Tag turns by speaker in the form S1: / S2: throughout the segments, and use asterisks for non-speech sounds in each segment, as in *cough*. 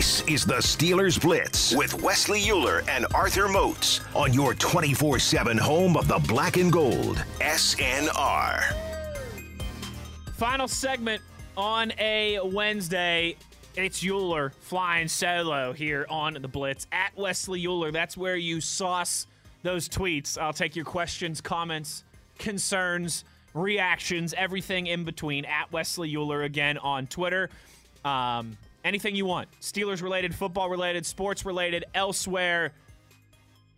S1: This is the Steelers Blitz with Wesley Euler and Arthur Moats on your 24 7 home of the black and gold, SNR.
S2: Final segment on a Wednesday. It's Euler flying solo here on the Blitz at Wesley Euler. That's where you sauce those tweets. I'll take your questions, comments, concerns, reactions, everything in between at Wesley Euler again on Twitter. Um, anything you want. Steelers related, football related, sports related, elsewhere.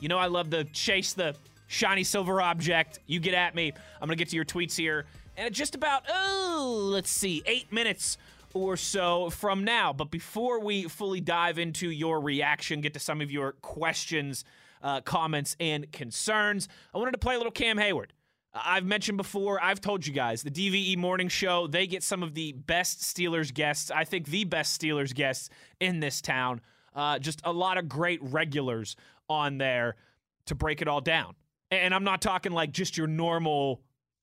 S2: You know, I love to chase the shiny silver object. You get at me. I'm going to get to your tweets here. And just about, oh, let's see, eight minutes or so from now. But before we fully dive into your reaction, get to some of your questions, uh, comments, and concerns, I wanted to play a little Cam Hayward. I've mentioned before, I've told you guys, the DVE morning show, they get some of the best Steelers guests. I think the best Steelers guests in this town. Uh, just a lot of great regulars on there to break it all down. And I'm not talking like just your normal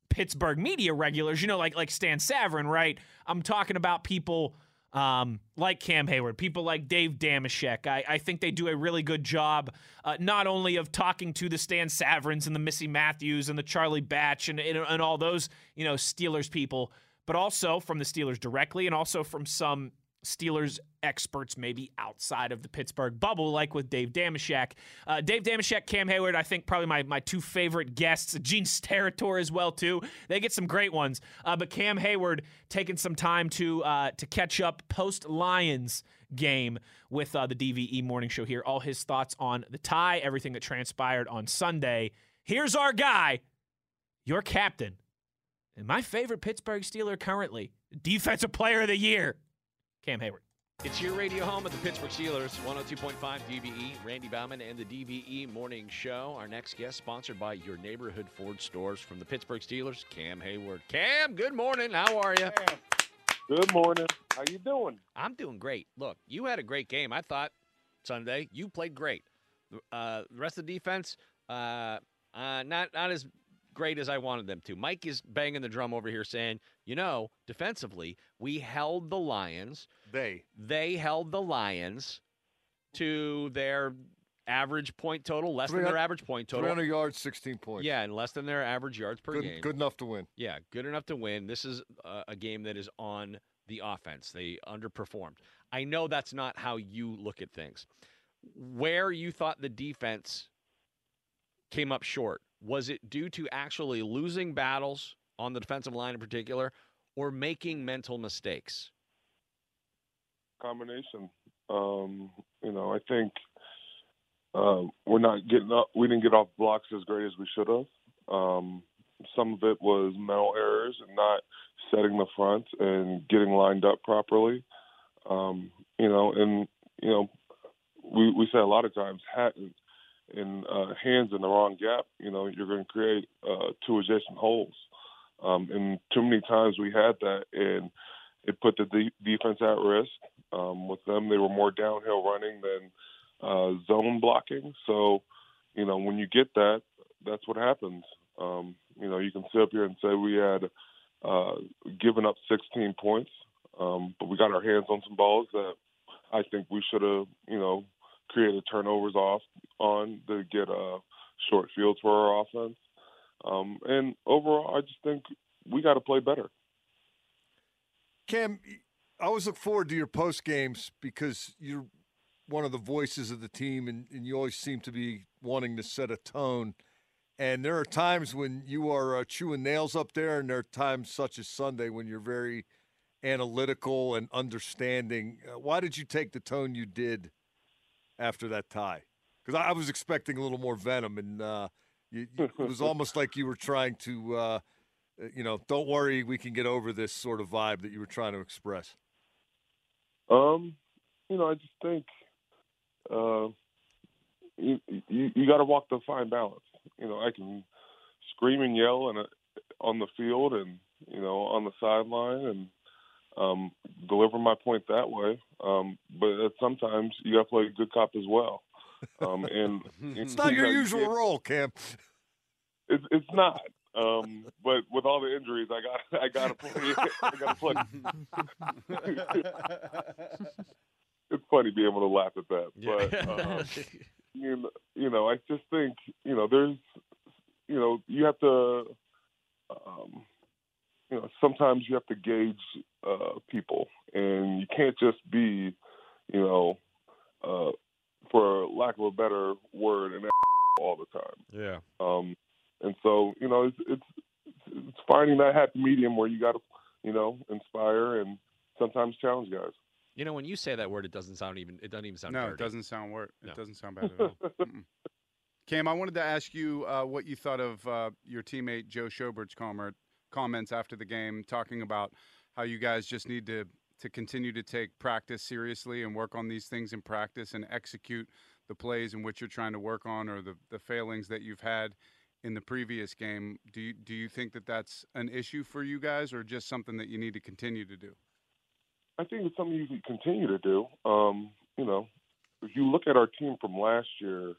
S2: Pittsburgh media regulars, you know, like like Stan Savran, right? I'm talking about people um, like Cam Hayward, people like Dave Dameshek. I, I think they do a really good job, uh, not only of talking to the Stan Savrans and the Missy Matthews and the Charlie Batch and, and, and all those, you know, Steelers people, but also from the Steelers directly and also from some Steelers experts, maybe outside of the Pittsburgh bubble, like with Dave Dameshek. Uh, Dave Dameshek, Cam Hayward, I think probably my, my two favorite guests. *laughs* Gene Steratore as well, too. They get some great ones. Uh, but Cam Hayward taking some time to uh, to catch up post Lions game with uh, the DVE morning show here. All his thoughts on the tie, everything that transpired on Sunday. Here's our guy, your captain, and my favorite Pittsburgh Steeler currently, Defensive Player of the Year. Cam Hayward.
S3: It's your radio home of the Pittsburgh Steelers, 102.5 DVE, Randy Baumann and the DVE Morning Show. Our next guest sponsored by your neighborhood Ford stores from the Pittsburgh Steelers, Cam Hayward. Cam, good morning. How are you?
S4: Good morning. How you doing?
S3: I'm doing great. Look, you had a great game. I thought Sunday you played great. Uh, the rest of the defense, uh, uh, not not as great as I wanted them to. Mike is banging the drum over here saying, you know, defensively, we held the Lions.
S5: They.
S3: They held the Lions to their average point total, less than their average point total.
S5: 300 yards, 16 points.
S3: Yeah, and less than their average yards per
S5: good,
S3: game.
S5: good enough to win.
S3: Yeah, good enough to win. This is a, a game that is on the offense. They underperformed. I know that's not how you look at things. Where you thought the defense came up short, was it due to actually losing battles on the defensive line in particular or making mental mistakes?
S4: Combination. Um, you know, I think um, we're not getting up. We didn't get off blocks as great as we should have. Um, some of it was mental errors and not setting the front and getting lined up properly. Um, you know, and you know, we we say a lot of times in uh, hands in the wrong gap. You know, you're going to create uh, two adjacent holes. Um, and too many times we had that, and it put the de- defense at risk. Um, with them, they were more downhill running than uh, zone blocking. So, you know, when you get that, that's what happens. Um, you know, you can sit up here and say we had uh, given up 16 points, um, but we got our hands on some balls that I think we should have, you know, created turnovers off on to get uh, short fields for our offense. Um, and overall, I just think we got to play better.
S5: Cam, I always look forward to your post games because you're one of the voices of the team, and, and you always seem to be wanting to set a tone. And there are times when you are uh, chewing nails up there, and there are times such as Sunday when you're very analytical and understanding. Uh, why did you take the tone you did after that tie? Because I, was expecting a little more venom, and uh, you, you, it was *laughs* almost like you were trying to, uh, you know, don't worry, we can get over this sort of vibe that you were trying to express.
S4: Um, you know, I just think uh, you you, you got to walk the fine balance. You know, I can scream and yell and uh, on the field and you know on the sideline and um, deliver my point that way. Um, but sometimes you got to play good cop as well. Um, and *laughs*
S5: it's not your usual role, Cam.
S4: It's it's not. Um, but with all the injuries, I got I got to play. I got to play. *laughs* it's funny being able to laugh at that.
S3: Yeah.
S4: But *laughs* um, you know, you know, I just think you know, there's, you know, you have to, um, you know, sometimes you have to gauge uh, people, and you can't just be, you know, uh, for lack of a better word, an *laughs* all the time.
S3: yeah.
S4: Um, and so, you know, it's, it's it's finding that happy medium where you got to, you know, inspire and sometimes challenge guys.
S3: You know, when you say that word, it doesn't sound even. It doesn't even sound.
S6: no,
S3: dirty.
S6: it doesn't sound wor It doesn't sound bad at all. *laughs* Mm-mm. Cam, I wanted to ask you uh, what you thought of uh, your teammate Joe Schobert's comment, comments after the game, talking about how you guys just need to to continue to take practice seriously and work on these things in practice and execute the plays in which you're trying to work on or the, the failings that you've had in the previous game. Do you, do you think that that's an issue for you guys or just something that you need to continue to do?
S4: I think it's something you can continue to do. Um, you know, if you look at our team from last year,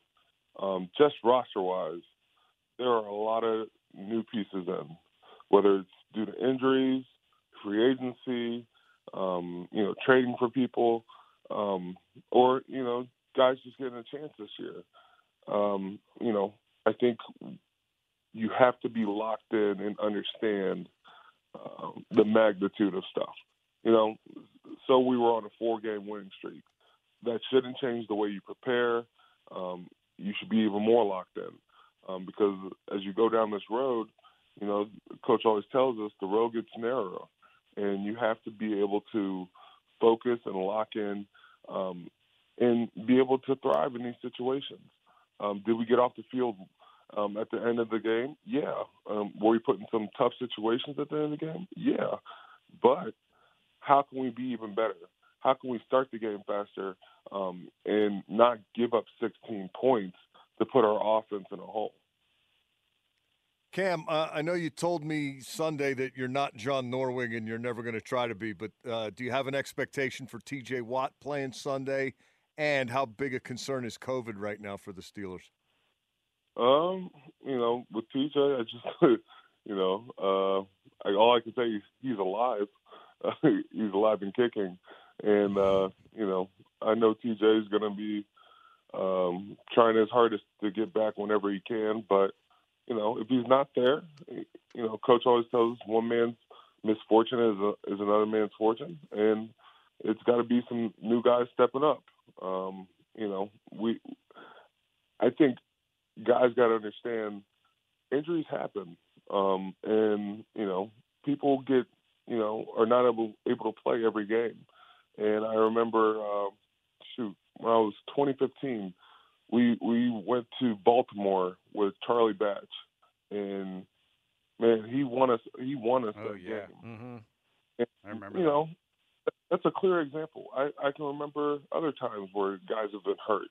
S4: um, just roster wise, there are a lot of new pieces in, whether it's due to injuries, free agency, um, you know, trading for people, um, or, you know, guys just getting a chance this year. Um, you know, I think you have to be locked in and understand um, the magnitude of stuff. You know, so we were on a four game winning streak. That shouldn't change the way you prepare. Um, you should be even more locked in um, because as you go down this road, you know, coach always tells us the road gets narrower, and you have to be able to focus and lock in um, and be able to thrive in these situations. Um, did we get off the field um, at the end of the game? Yeah. Um, were we put in some tough situations at the end of the game? Yeah. But how can we be even better? How can we start the game faster um, and not give up 16 points to put our offense in a hole?
S5: Cam, uh, I know you told me Sunday that you're not John Norwig and you're never going to try to be, but uh, do you have an expectation for TJ Watt playing Sunday? And how big a concern is COVID right now for the Steelers?
S4: Um, you know, with TJ, I just, *laughs* you know, uh, I, all I can say is he's alive. *laughs* he's alive and kicking, and uh, you know, I know TJ is going to be um, trying his hardest to get back whenever he can. But you know, if he's not there, you know, coach always tells us one man's misfortune is a, is another man's fortune, and it's got to be some new guys stepping up. Um, you know, we, I think guys got to understand injuries happen, um, and you know people get you know are not able able to play every game. And I remember, uh, shoot, when I was 2015, we we went to Baltimore with Charlie Batch, and man, he won us he won us
S6: Oh,
S4: that
S6: yeah.
S4: game.
S3: Mm-hmm.
S6: I remember
S4: You
S6: that.
S4: know, that's a clear example. I, I can remember other times where guys have been hurt,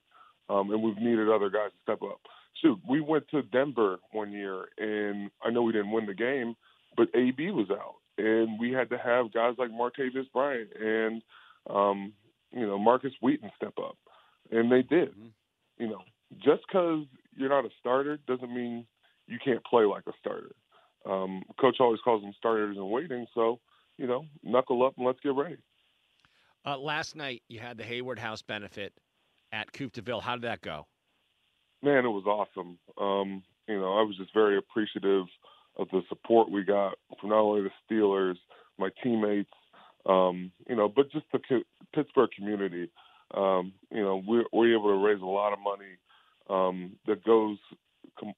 S4: um, and we've needed other guys to step up. Shoot, we went to Denver one year, and I know we didn't win the game, but AB was out, and we had to have guys like Martavis Bryant and um, you know Markus Wheaton step up, and they did.
S6: Mhm.
S4: You know, just because you're not a starter doesn't mean you can't play like a starter. Um, Coach always calls them starters in waiting, so you know, knuckle up and let's get ready.
S3: Uh, last night you had the Hayward House benefit at Coupe de Ville. How did that go?
S4: Man, it was awesome. Um, you know, I was just very appreciative of the support we got from not only the Steelers, my teammates, um, you know, but just the Pittsburgh community. Um, you know, we're, we're able to raise a lot of money um, that goes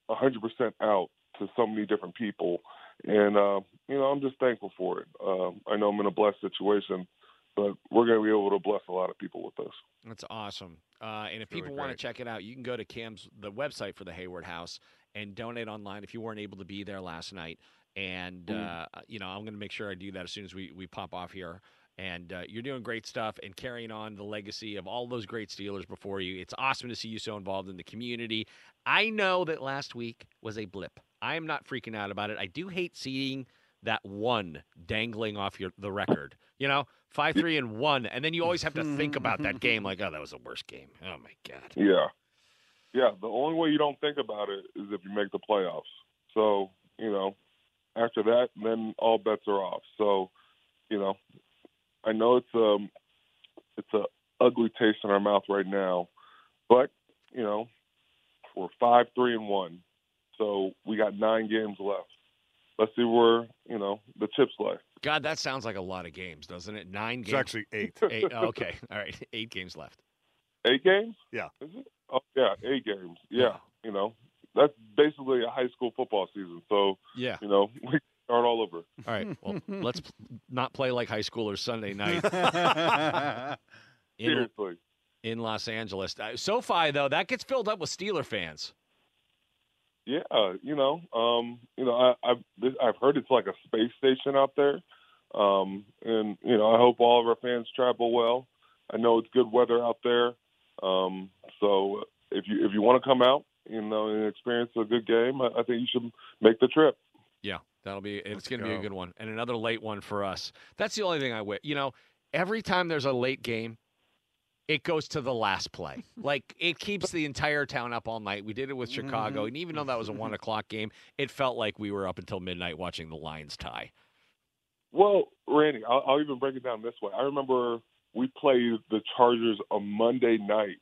S4: 100% out to so many different people. And, uh, you know, I'm just thankful for it. Um, I know I'm in a blessed situation, but we're going to be able to bless a lot of people with this.
S3: That's awesome. Uh, and if
S6: really
S3: people want to check it out, you can go to Cam's the website for the Hayward House and donate online if you weren't able to be there last night. And
S4: Mhm.
S3: uh, you know, I'm going to make sure I do that as soon as we we pop off here. And uh, you're doing great stuff and carrying on the legacy of all those great Steelers before you. It's awesome to see you so involved in the community. I know that last week was a blip. I am not freaking out about it. I do hate seeing that one dangling off your the record. You know, five, three, and one, and then you always have to think about that game like, *laughs* oh, that was the worst game. Oh my god.
S4: Yeah. Yeah. The only way you don't think about it is if you make the playoffs. So, you know, after that, then all bets are off. So, you know, I know it's um it's a ugly taste in our mouth right now. But you know, we're five, three, and one, so we got nine games left. Let's see where you know the chips lay.
S3: God, that sounds like a lot of games, doesn't it? Nine
S5: It's
S3: games.
S5: actually eight. *laughs*
S3: Eight. oh, okay. All right. Eight games left.
S4: Eight games?
S5: Yeah.
S4: Is it? Oh yeah, eight games. Yeah. You know, that's basically a high school football season. So
S3: Yeah.
S4: you know, *laughs* we start all over. *laughs*
S3: All right. Well, *laughs* let's p- not play like high schoolers Sunday night *laughs* in,
S4: Seriously.
S3: in Los Angeles. Uh, SoFi, though, that gets filled up with Steeler fans.
S4: Yeah, you know, um, you know, I, I've I've heard it's like a space station out there, um, and you know, I hope all of our fans travel well. I know it's good weather out there, um, so if you if you want to come out, you know, and experience a good game, I, I think you should make the trip.
S3: Yeah, that'll be. It's
S6: Let's
S3: going to be a good one, and another late one for us. That's the only thing I wish. You know, every time there's a late game, it goes to the last play. *laughs* like it keeps the entire town up all night. We did it with Chicago, mm-hmm. and even though that was a one o'clock game, it felt like we were up until midnight watching the Lions tie.
S4: Well, Randy, I'll, I'll even break it down this way. I remember we played the Chargers on Monday night,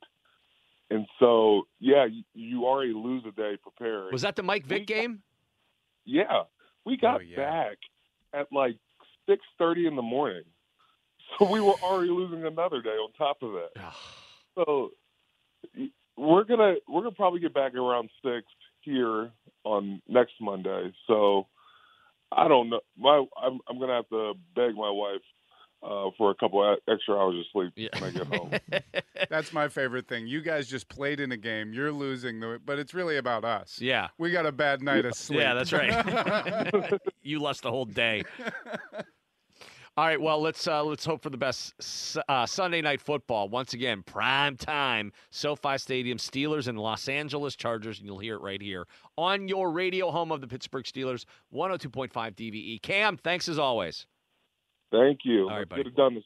S4: and so yeah, you, you already lose a day preparing.
S3: Was that the Mike Vick
S4: We-
S3: game?
S4: Yeah, we oh, got
S6: Oh, yeah.
S4: back at like six thirty in the morning, *laughs* so we were already losing another day on top of that. So we're gonna we're gonna probably get back around six here on next Monday. So I don't know. My I'm I'm gonna have to beg my wife uh, for a couple of extra hours of sleep
S3: Yeah.
S4: when I get home. *laughs*
S6: That's my favorite thing. You guys just played in a game. You're losing, the, but it's really about us.
S3: yeah.
S6: We got a bad night of sleep.
S3: Yeah, that's right. *laughs* you lost the whole day. All right, well let's uh, let's hope for the best. Uh, Sunday night football once again, prime time, SoFi Stadium, Steelers and Los Angeles Chargers, and you'll hear it right here on your radio home of the Pittsburgh Steelers, 102.5 DVE. E. Cam, thanks as always.
S4: Thank you.
S3: All right, buddy.
S4: get it done this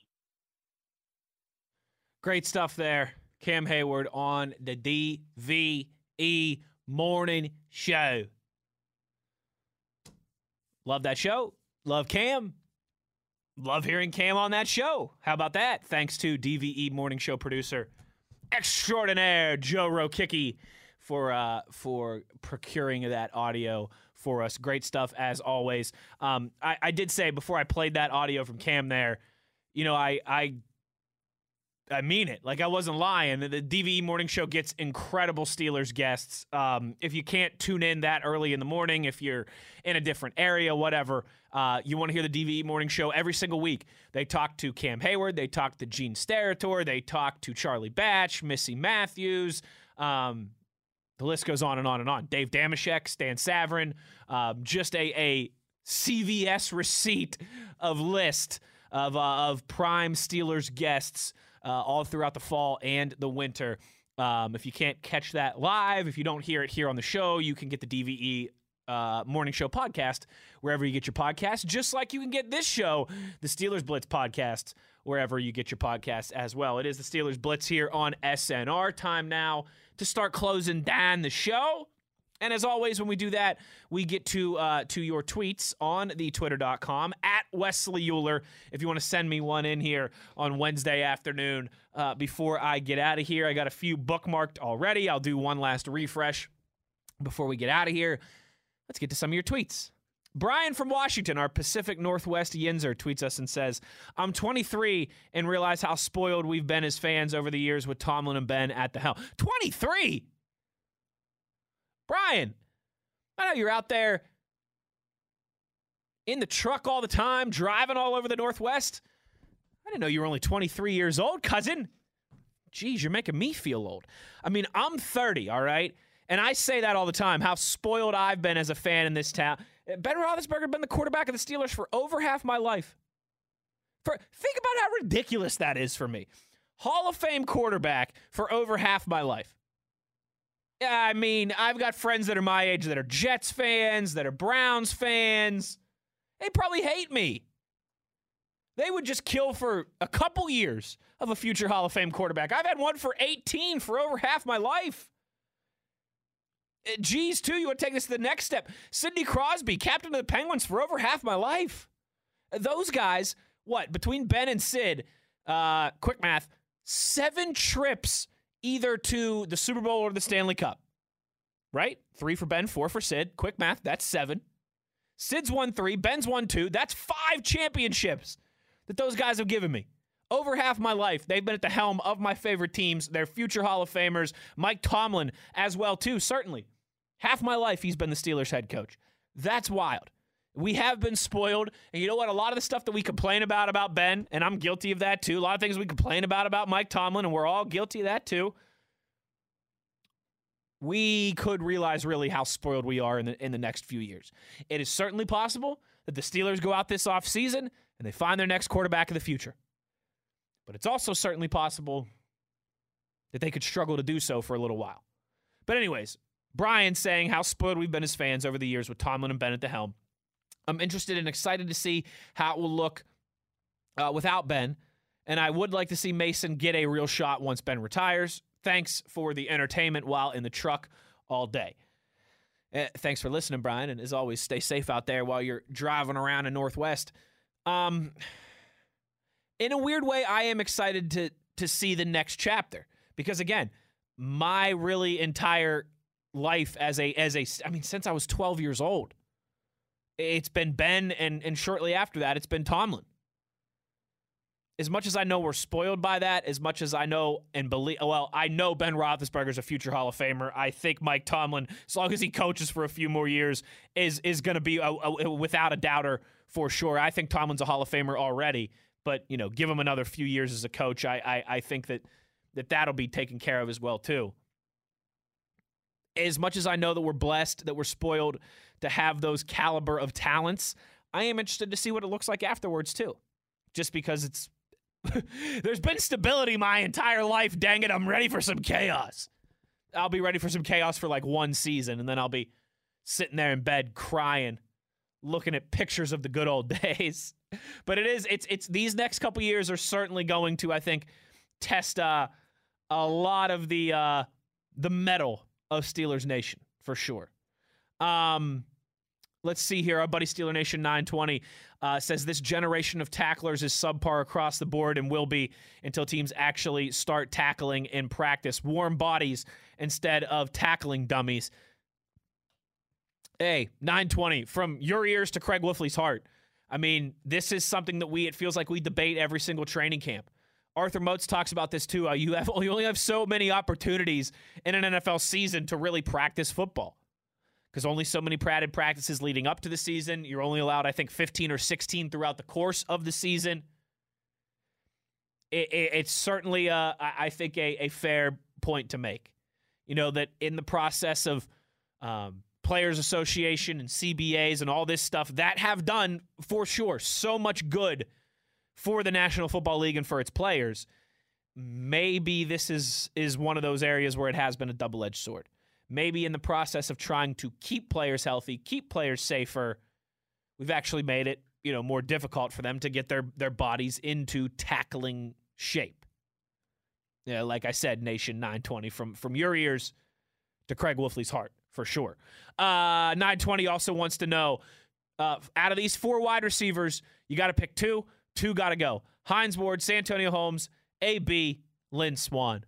S2: Great stuff there. Cam Hayward on the DVE morning show. Love that show. Love Cam. Love hearing Cam on that show. How about that? Thanks to DVE morning show producer extraordinaire Joe Rokicki for uh, for procuring that audio for us. Great stuff as always. Um, I, I did say before I played that audio from Cam there, you know, I I I mean it. Like I wasn't lying. The DVE morning show gets incredible Steelers guests. Um, if you can't tune in that early in the morning, if you're in a different area, whatever, uh, you want to hear the DVE morning show every single week. They talk to Cam Hayward, they talk to Gene Steratore, they talk to Charlie Batch, Missy Matthews. Um, the list goes on and on and on. Dave Dameshek, Stan Savran, um, just a, a CVS receipt of list of, uh, of prime Steelers guests uh, all throughout the fall and the winter. Um, if you can't catch that live, if you don't hear it here on the show, you can get the DVE uh, morning show podcast wherever you get your podcast, just like you can get this show, the Steelers Blitz podcast, wherever you get your podcast as well. It is the Steelers Blitz here on SNR. Time now to start closing down the show. And as always, when we do that, we get to uh, to your tweets on the twitter.com at Wesley Euler. If you want to send me one in here on Wednesday afternoon uh, before I get out of here, I got a few bookmarked already. I'll do one last refresh before we get out of here. Let's get to some of your tweets. Brian from Washington, our Pacific Northwest Yinzer, tweets us and says, I'm 23 and realize how spoiled we've been as fans over the years with Tomlin and Ben at the helm. 23? Brian, I know you're out there in the truck all the time, driving all over the Northwest. I didn't know you were only 23 years old, cousin. Geez, you're making me feel old. I mean, I'm 30, all right? And I say that all the time, how spoiled I've been as a fan in this town. Ben Roethlisberger been the quarterback of the Steelers for over half my life. For think about how ridiculous that is for me. Hall of Fame quarterback for over half my life. I mean, I've got friends that are my age that are Jets fans, that are Browns fans. They probably hate me. They would just kill for a couple years of a future Hall of Fame quarterback. I've had one for 18 for over half my life. Uh, Geez, too, you want to take this to the next step. Sidney Crosby, captain of the Penguins for over half my life. Uh, Those guys, what, between Ben and Sid, uh, quick math, seven trips either to the Super Bowl or the Stanley Cup. Right? Three for Ben, four for Sid. Quick math, that's seven. Sid's won three, Ben's won two. That's five championships that those guys have given me. Over half my life, they've been at the helm of my favorite teams. They're future Hall of Famers. Mike Tomlin as well, too, certainly. Half my life, he's been the Steelers head coach. That's wild. We have been spoiled. And you know what? A lot of the stuff that we complain about about Ben, and I'm guilty of that too. A lot of things we complain about about Mike Tomlin, and we're all guilty of that too. We could realize really how spoiled we are in the in the next few years. It is certainly possible that the Steelers go out this offseason and they find their next quarterback of the future. But it's also certainly possible that they could struggle to do so for a little while. But anyways, Brian saying how spoiled we've been as fans over the years with Tomlin and Ben at the helm. I'm interested and excited to see how it will look uh, without Ben. And I would like to see Mason get a real shot once Ben retires. Thanks for the entertainment while in the truck all day. Uh, thanks for listening, Brian. And as always, stay safe out there while you're driving around in Northwest. Um, in a weird way, I am excited to to see the next chapter because again, my really entire life as a as a I mean, since I was 12 years old, it's been Ben, and and shortly after that, it's been Tomlin. As much as I know we're spoiled by that, as much as I know and believe, well, I know Ben Roethlisberger's a future Hall of Famer. I think Mike Tomlin, as long as he coaches for a few more years, is is going to be a, a, without a doubter for sure. I think Tomlin's a Hall of Famer already, but you know, give him another few years as a coach. I I, I think that that that'll be taken care of as well too. As much as I know that we're blessed, that we're spoiled, to have those caliber of talents. I am interested to see what it looks like afterwards too. Just because it's *laughs* there's been stability my entire life, dang it, I'm ready for some chaos. I'll be ready for some chaos for like one season and then I'll be sitting there in bed crying, looking at pictures of the good old *laughs* days. but it is it's it's these next couple years are certainly going to I think test uh, a lot of the uh, the metal of Steelers Nation for sure. Um, let's see here. Our buddy Steeler Nation 920 uh, says this generation of tacklers is subpar across the board and will be until teams actually start tackling in practice. Warm bodies instead of tackling dummies. Hey, 920 from your ears to Craig Wolfley's heart. I mean, this is something that we it feels like we debate every single training camp. Arthur Moats talks about this too. You have *laughs* you only have so many opportunities in an NFL season to really practice football because only so many padded practices leading up to the season. You're only allowed, I think, 15 or 16 throughout the course of the season. It, it, it's certainly, uh, I think, a, a, fair point to make. You know, that in the process of um, Players Association and CBAs and all this stuff that have done, for sure, so much good for the National Football League and for its players. Maybe this is is one of those areas where it has been a double edged sword maybe in the process of trying to keep players healthy, keep players safer, we've actually made it, you know, more difficult for them to get their their bodies into tackling shape. Yeah, like I said, Nation 920 from from your ears to Craig Wolfley's heart for sure. Uh, 920 also wants to know uh, out of these four wide receivers, you got to pick two. Two got to go. Hines Ward, Santonio Holmes, AB, Lynn Swann.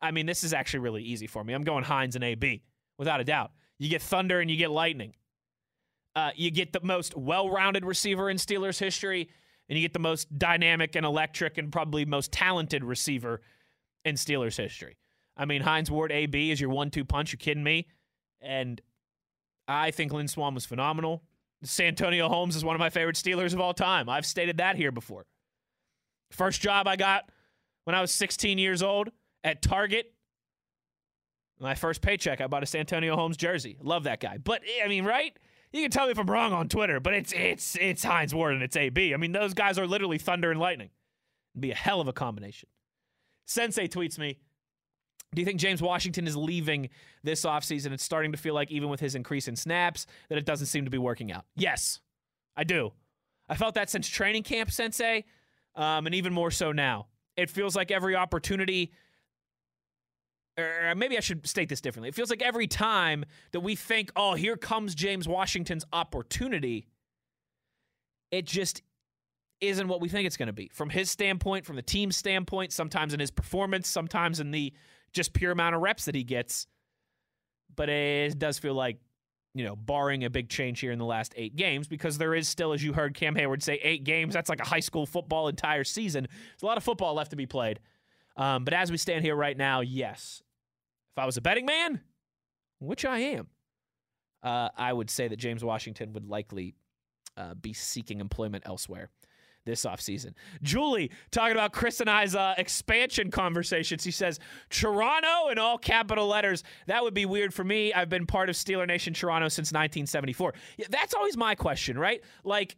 S2: I mean, this is actually really easy for me. I'm going Hines and AB, without a doubt. You get Thunder and you get Lightning. Uh, you get the most well rounded receiver in Steelers history, and you get the most dynamic and electric and probably most talented receiver in Steelers history. I mean, Hines Ward, AB is your one two punch. You kidding me? And I think Lynn Swann was phenomenal. Santonio Holmes is one of my favorite Steelers of all time. I've stated that here before. First job I got when I was 16 years old at Target. My first paycheck, I bought a Santonio Holmes jersey. Love that guy. But I mean, right? You can tell me if I'm wrong on Twitter, but it's it's it's Hines Ward and it's AB. I mean, those guys are literally thunder and lightning. It'd be a hell of a combination. Sensei tweets me, do you think James Washington is leaving this offseason? It's starting to feel like, even with his increase in snaps, that it doesn't seem to be working out. Yes, I do. I felt that since training camp, Sensei, um, and even more so now. It feels like every opportunity or maybe I should state this differently. It feels like every time that we think, oh, here comes James Washington's opportunity, it just isn't what we think it's going to be from his standpoint, from the team's standpoint, sometimes in his performance, sometimes in the just pure amount of reps that he gets. But it does feel like, you know, barring a big change here in the last eight games, because there is still, as you heard Cam Hayward say, eight games. That's like a high school football entire season. There's a lot of football left to be played. Um, but as we stand here right now, yes. If I was a betting man, which I am, uh, I would say that James Washington would likely uh, be seeking employment elsewhere this offseason. Julie talking about Chris and I's uh, expansion conversations. He says, Toronto in all capital letters. That would be weird for me. I've been part of Steeler Nation Toronto since 1974. Yeah, that's always my question, right? Like,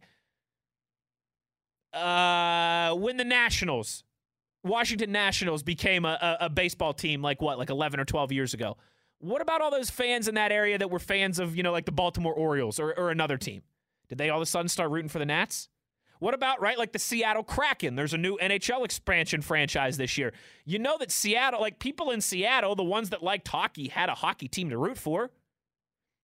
S2: uh, when the Nationals, Washington Nationals became a, a, a baseball team, like what, like 11 or 12 years ago? What about all those fans in that area that were fans of, you know, like the Baltimore Orioles or, or another team? Did they all of a sudden start rooting for the Nats? What about, right, like the Seattle Kraken? There's a new NHL expansion franchise this year. You know that Seattle, like people in Seattle, the ones that liked hockey, had a hockey team to root for.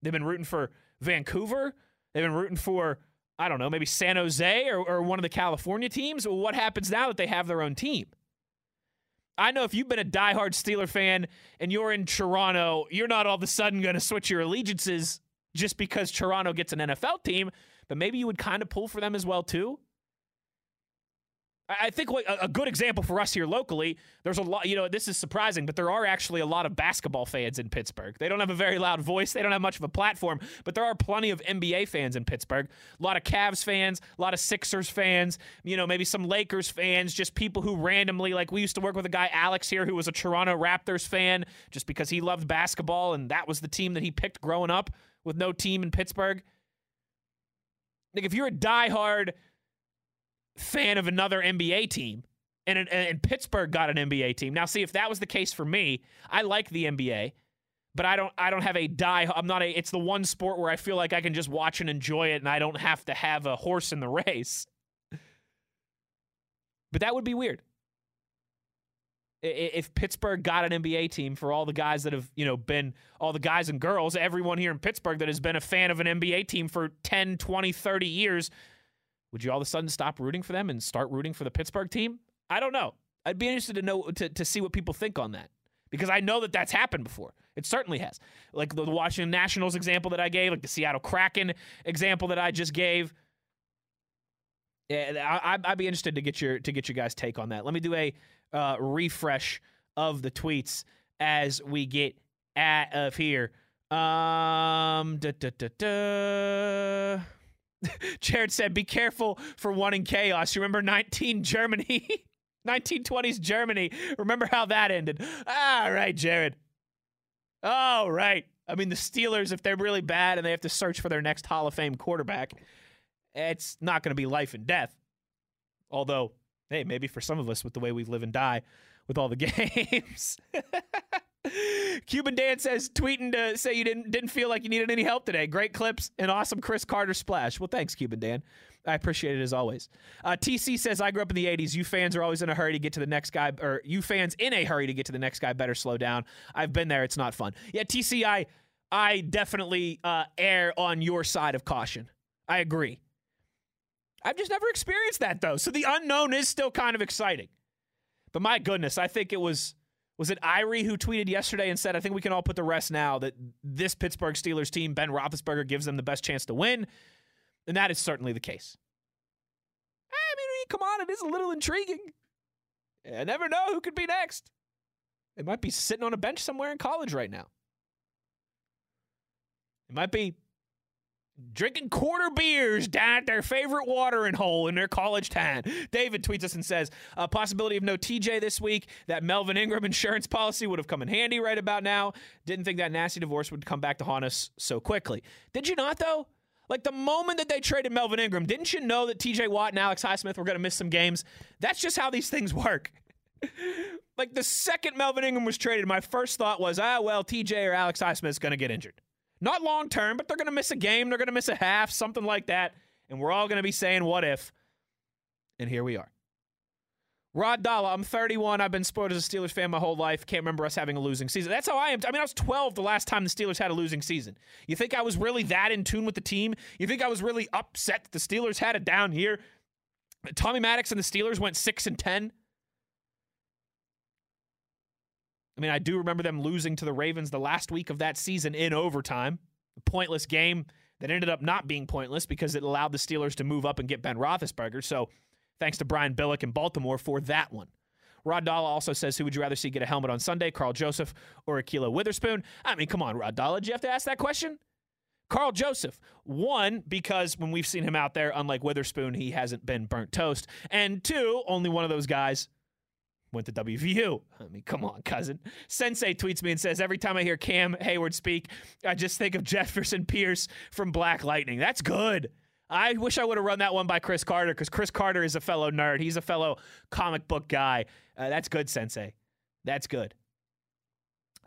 S2: They've been rooting for Vancouver. They've been rooting for, I don't know, maybe San Jose or, or one of the California teams. Well, what happens now that they have their own team? I know if you've been a diehard Steeler fan and you're in Toronto, you're not all of a sudden going to switch your allegiances just because Toronto gets an NFL team, but maybe you would kind of pull for them as well too. I think a good example for us here locally, there's a lot, you know, this is surprising, but there are actually a lot of basketball fans in Pittsburgh. They don't have a very loud voice, they don't have much of a platform, but there are plenty of NBA fans in Pittsburgh. A lot of Cavs fans, a lot of Sixers fans, you know, maybe some Lakers fans, just people who randomly, like we used to work with a guy, Alex, here, who was a Toronto Raptors fan just because he loved basketball and that was the team that he picked growing up with no team in Pittsburgh. Like, if you're a diehard fan of another NBA team, and, and Pittsburgh got an NBA team. Now, see if that was the case for me, I like the NBA, but I don't. I don't have a die. I'm not a. It's the one sport where I feel like I can just watch and enjoy it, and I don't have to have a horse in the race. But that would be weird. If Pittsburgh got an NBA team for all the guys that have, you know, been all the guys and girls, everyone here in Pittsburgh that has been a fan of an NBA team for 10, 20, 30 years, would you all of a sudden stop rooting for them and start rooting for the Pittsburgh team? I don't know. I'd be interested to know to, to see what people think on that because I know that that's happened before. It certainly has. Like the Washington Nationals example that I gave, like the Seattle Kraken example that I just gave. Yeah, I, would be interested to get your to get your guys' take on that. Let me do a uh, refresh of the tweets as we get out of here. Um, da, da, da, *laughs* Jared said, "Be careful for wanting chaos." You remember 19 Germany, *laughs* 1920s Germany. Remember how that ended? All right, Jared. All right. I mean, the Steelers, if they're really bad and they have to search for their next Hall of Fame quarterback, it's not going to be life and death. Although, hey, maybe for some of us, with the way we live and die with all the *laughs* games. Cuban Dan says tweeting to say you didn't didn't feel like you needed any help today. Great clips and awesome Chris Carter splash. Well, thanks, Cuban Dan. I appreciate it as always. Uh, TC says I grew up in the '80s. You fans are always in a hurry to get to the next guy, or you fans in a hurry to get to the next guy. Better slow down. I've been there. It's not fun. Yeah, TC, I I definitely uh, err on your side of caution. I agree. I've just never experienced that though, so the unknown is still kind of exciting. But my goodness, I think it was was it Irie who tweeted yesterday and said, I think we can all put the rest now that this Pittsburgh Steelers team, Ben Roethlisberger, gives them the best chance to win. And that is certainly the case. I mean, come on, it is a little intriguing. I never know who could be next. It might be sitting on a bench somewhere in college right now. It might be drinking quarter beers down at their favorite watering hole in their college town. David tweets us and says, a possibility of no TJ this week. That Melvin Ingram insurance policy would have come in handy right about now. Didn't think that nasty divorce would come back to haunt us so quickly. Did you not, though? Like the moment that they traded Melvin Ingram, didn't you know that TJ Watt and Alex Highsmith were going to miss some games? That's just how these things work. *laughs* like the second Melvin Ingram was traded, my first thought was, ah, well, TJ or Alex Highsmith is going to get injured. Not long term, but they're going to miss a game. They're going to miss a half, something like that. And we're all going to be saying, what if? And here we are. Rod Dalla, I'm 31. I've been spoiled as a Steelers fan my whole life. Can't remember us having a losing season. That's how I am. I mean, I was 12 the last time the Steelers had a losing season. You think I was really that in tune with the team? You think I was really upset that the Steelers had it down here? Tommy Maddox and the Steelers went 6 and 10. I mean, I do remember them losing to the Ravens the last week of that season in overtime. A pointless game that ended up not being pointless because it allowed the Steelers to move up and get Ben Roethlisberger. So thanks to Brian Billick in Baltimore for that one. Rod Dalla also says, who would you rather see get a helmet on Sunday, Karl Joseph or Ahkello Witherspoon? I mean, come on, Rod Dalla, did you have to ask that question? Karl Joseph. One, because when we've seen him out there, unlike Witherspoon, he hasn't been burnt toast. And two, only one of those guys went to WVU. I mean, come on, cousin. Sensei tweets me and says, Every time I hear Cam Hayward speak, I just think of *laughs* Jefferson Pierce from Black Lightning. That's good. I wish I would have run that one by Chris Carter because Chris Carter is a fellow nerd. He's a fellow comic book guy. Uh, that's good, Sensei. That's good.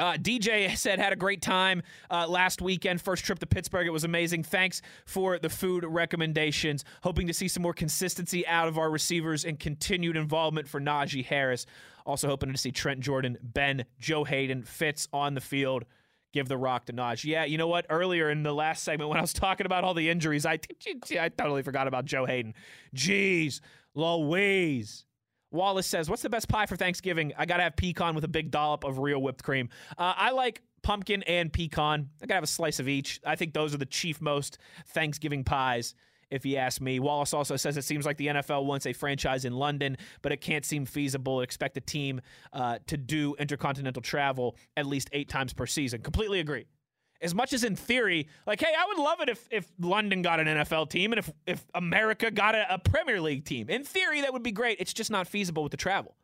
S2: Uh, DJ *laughs* said had a great time uh, last weekend. First trip to Pittsburgh, it was amazing. Thanks for the food recommendations. Hoping to see some more consistency out of our receivers and continued involvement for Najee Harris. Also hoping to see Trent Jordan, Ben, Joe Haden, Fitz on the field. Give the rock to Najee. Yeah, you know what? Earlier in the last segment when I was *laughs* talking about all the injuries, I *laughs* I totally forgot about Joe Haden. Jeez, Louise. Wallace says, "What's the best pie for Thanksgiving? I gotta have pecan with a big dollop of real whipped cream. Uh, I like pumpkin and pecan. I gotta have a slice of each. I think those are the chief most Thanksgiving pies." If you ask me, Wallace also says it seems like the NFL wants a franchise in London, but it can't seem feasible. Expect a team uh, to do intercontinental travel at least eight times per season. Completely agree as much as in theory, like, hey, I would love it if if London got an NFL team and if if America got a, a Premier League team. In theory, that would be great. It's just not feasible with the travel.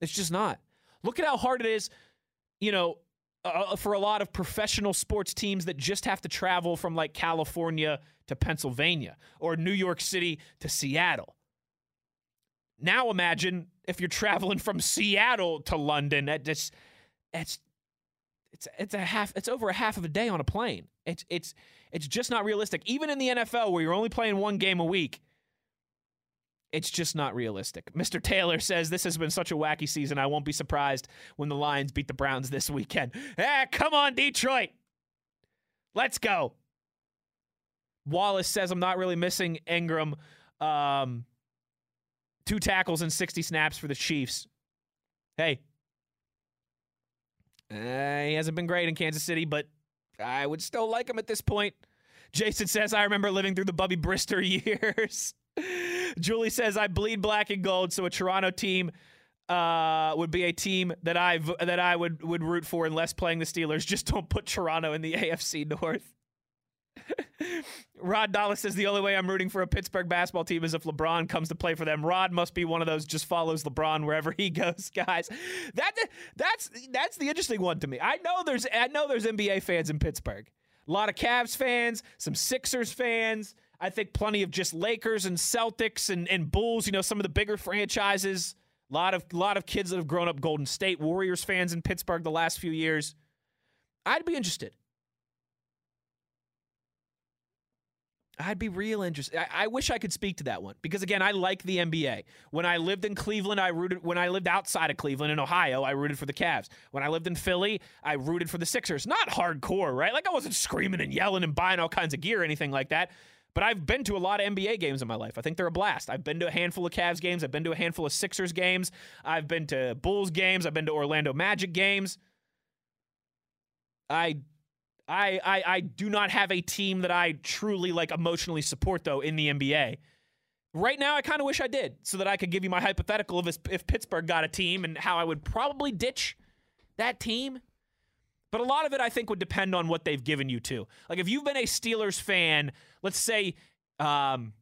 S2: It's just not. Look at how hard it is, you know, uh, uh, for a lot of professional sports teams that just have to travel from like California to Pennsylvania or New York City to Seattle. Now imagine if you're traveling from Seattle to London. That just it's it's it's a half it's over a half of a day on a plane. It's it's it's just not realistic. Even in the NFL where you're only playing one game a week, it's just not realistic. Mr. Taylor says this has been such a wacky season. I won't be surprised when the Lions beat the Browns this weekend. Ah, come on, Detroit. Let's go. Wallace says I'm not really missing Ingram. Um, two tackles and 60 snaps for the Chiefs. Hey, uh, he hasn't been great in Kansas City, but I would still like him at this point. Jason says, I remember living through the Bubby Brister *laughs* years. Julie says, I bleed black and gold, so a Toronto team uh, would be a team that I that I would would root for unless playing the Steelers. *laughs* Just don't put Toronto in the *laughs* AFC North. *laughs* Rod Dallas says the only way I'm rooting for a Pittsburgh basketball team is if LeBron comes to play for them. Rod must be one of those just follows LeBron wherever he *laughs* goes, guys. That that's that's the interesting one to me. I know there's I know there's NBA fans in Pittsburgh. A lot of Cavs fans, some Sixers fans. I think plenty of just Lakers and Celtics and, and Bulls, you know, some of the bigger franchises. A lot of lot of kids that have grown up Golden State Warriors fans in Pittsburgh the last few years. I'd be interested. I'd be real interested. I, I, wish I could speak to that one because again, I like the NBA. When I lived in Cleveland, I rooted. When I lived outside of Cleveland in Ohio, I rooted for the Cavs. When I lived in Philly, I rooted for the Sixers. Not hardcore, right? Like I wasn't screaming and yelling and buying all kinds of gear or anything like that. But I've been to a lot of NBA games in my life. I think they're a blast. I've been to a handful of Cavs games. I've been to a handful of Sixers games. I've been to Bulls games. I've been to Orlando Magic games. I I, I I do not have a team that I truly like emotionally support though in the NBA. Right now, I kind of wish I did, so that I could give you my hypothetical of if, Pittsburgh got a team and how I would probably ditch that team. But a lot of it, I think, would depend on what they've given you too. Like if you've been a Steelers fan, let's say, um,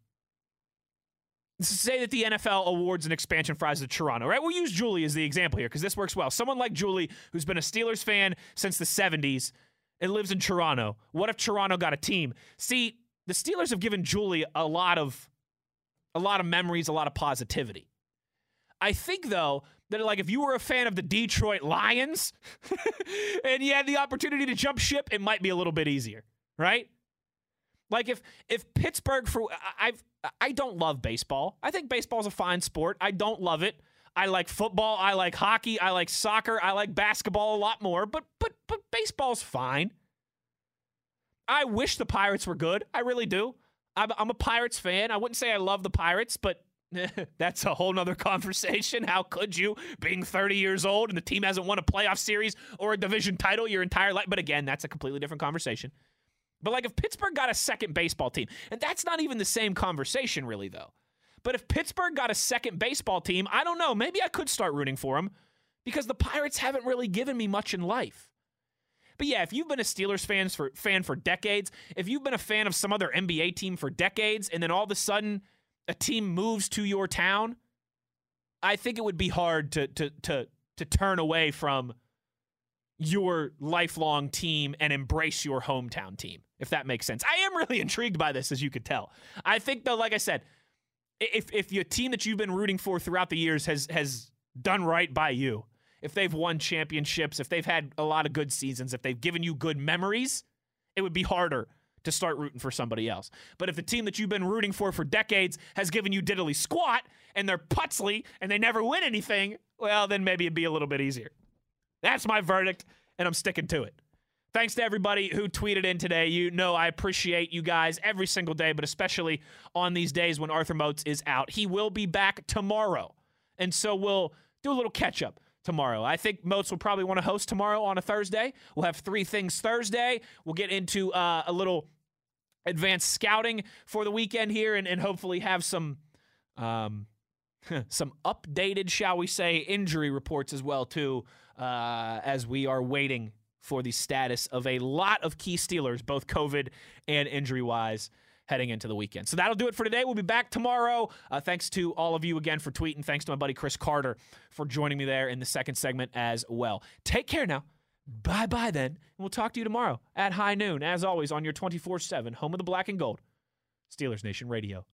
S2: say that the NFL awards an expansion prize to Toronto, right? We'll use Julie as the example here because this works well. Someone like Julie, who's been a Steelers fan since the 70s, and lives in Toronto. What if Toronto got a team? See, the Steelers have given Julie a lot of a lot of memories, a lot of positivity. I think though that like if you were a fan of the Detroit Lions *laughs* and you had the opportunity to jump ship, it might be a little bit easier, right? Like if if Pittsburgh for I've I don't love baseball. I think baseball's a fine sport. I don't love it. I like football. I like hockey. I like soccer. I like basketball a lot more. But but but baseball's fine. I wish the Pirates were good. I really do. I'm, I'm a Pirates fan. I wouldn't say I love the Pirates, but *laughs* That's a whole nother *laughs* conversation. How could you, being 30 years old and the team hasn't won a playoff series or a division title your entire life? But again, that's a completely different conversation. But like if Pittsburgh got a second baseball team, and that's not even the same conversation, really, though. But if Pittsburgh got a second baseball team, I don't know. Maybe I could start rooting for them because the Pirates haven't really given me much in life. But yeah, if you've been a Steelers fans for fan for decades, if you've been a fan of some other NBA team for decades, and then all of a sudden a team moves to your town, I think it would be hard to to to to turn away from your lifelong team and embrace your hometown team, if that makes sense. I am really *laughs* intrigued by this, as you could tell. I think though, like I said, if if your team that you've been rooting for throughout the years has has done right by you, if they've won championships, if they've had a lot of good seasons, if they've given you good memories, it would be harder to start rooting for somebody else. But if the team that you've been rooting for for decades has given you diddly squat and they're putzly and they never win anything, well, then maybe it'd be a little bit easier. That's my verdict, and I'm sticking to it. Thanks to everybody who tweeted in today. You know I appreciate you guys every single day, but especially on these days when Arthur Moats is out. He will be back tomorrow. And so we'll do a little catch up tomorrow. I think Moats will probably want to host tomorrow on a Thursday. We'll have three things Thursday. We'll get into uh, a little advanced scouting for the weekend here and, and hopefully have some um, *laughs* some updated, shall we say, injury reports as well too, uh, as we are waiting for the status of a lot of key Steelers, both COVID and injury wise heading into the weekend. So that'll do it for today. We'll be back tomorrow. Uh, thanks to all of you again for tweeting. Thanks to my buddy Chris Carter for joining me there in the second segment as well. Take care now. Bye bye then. And we'll talk to you tomorrow at high noon, as always, on your 24 7 home of the black and gold, Steelers Nation Radio.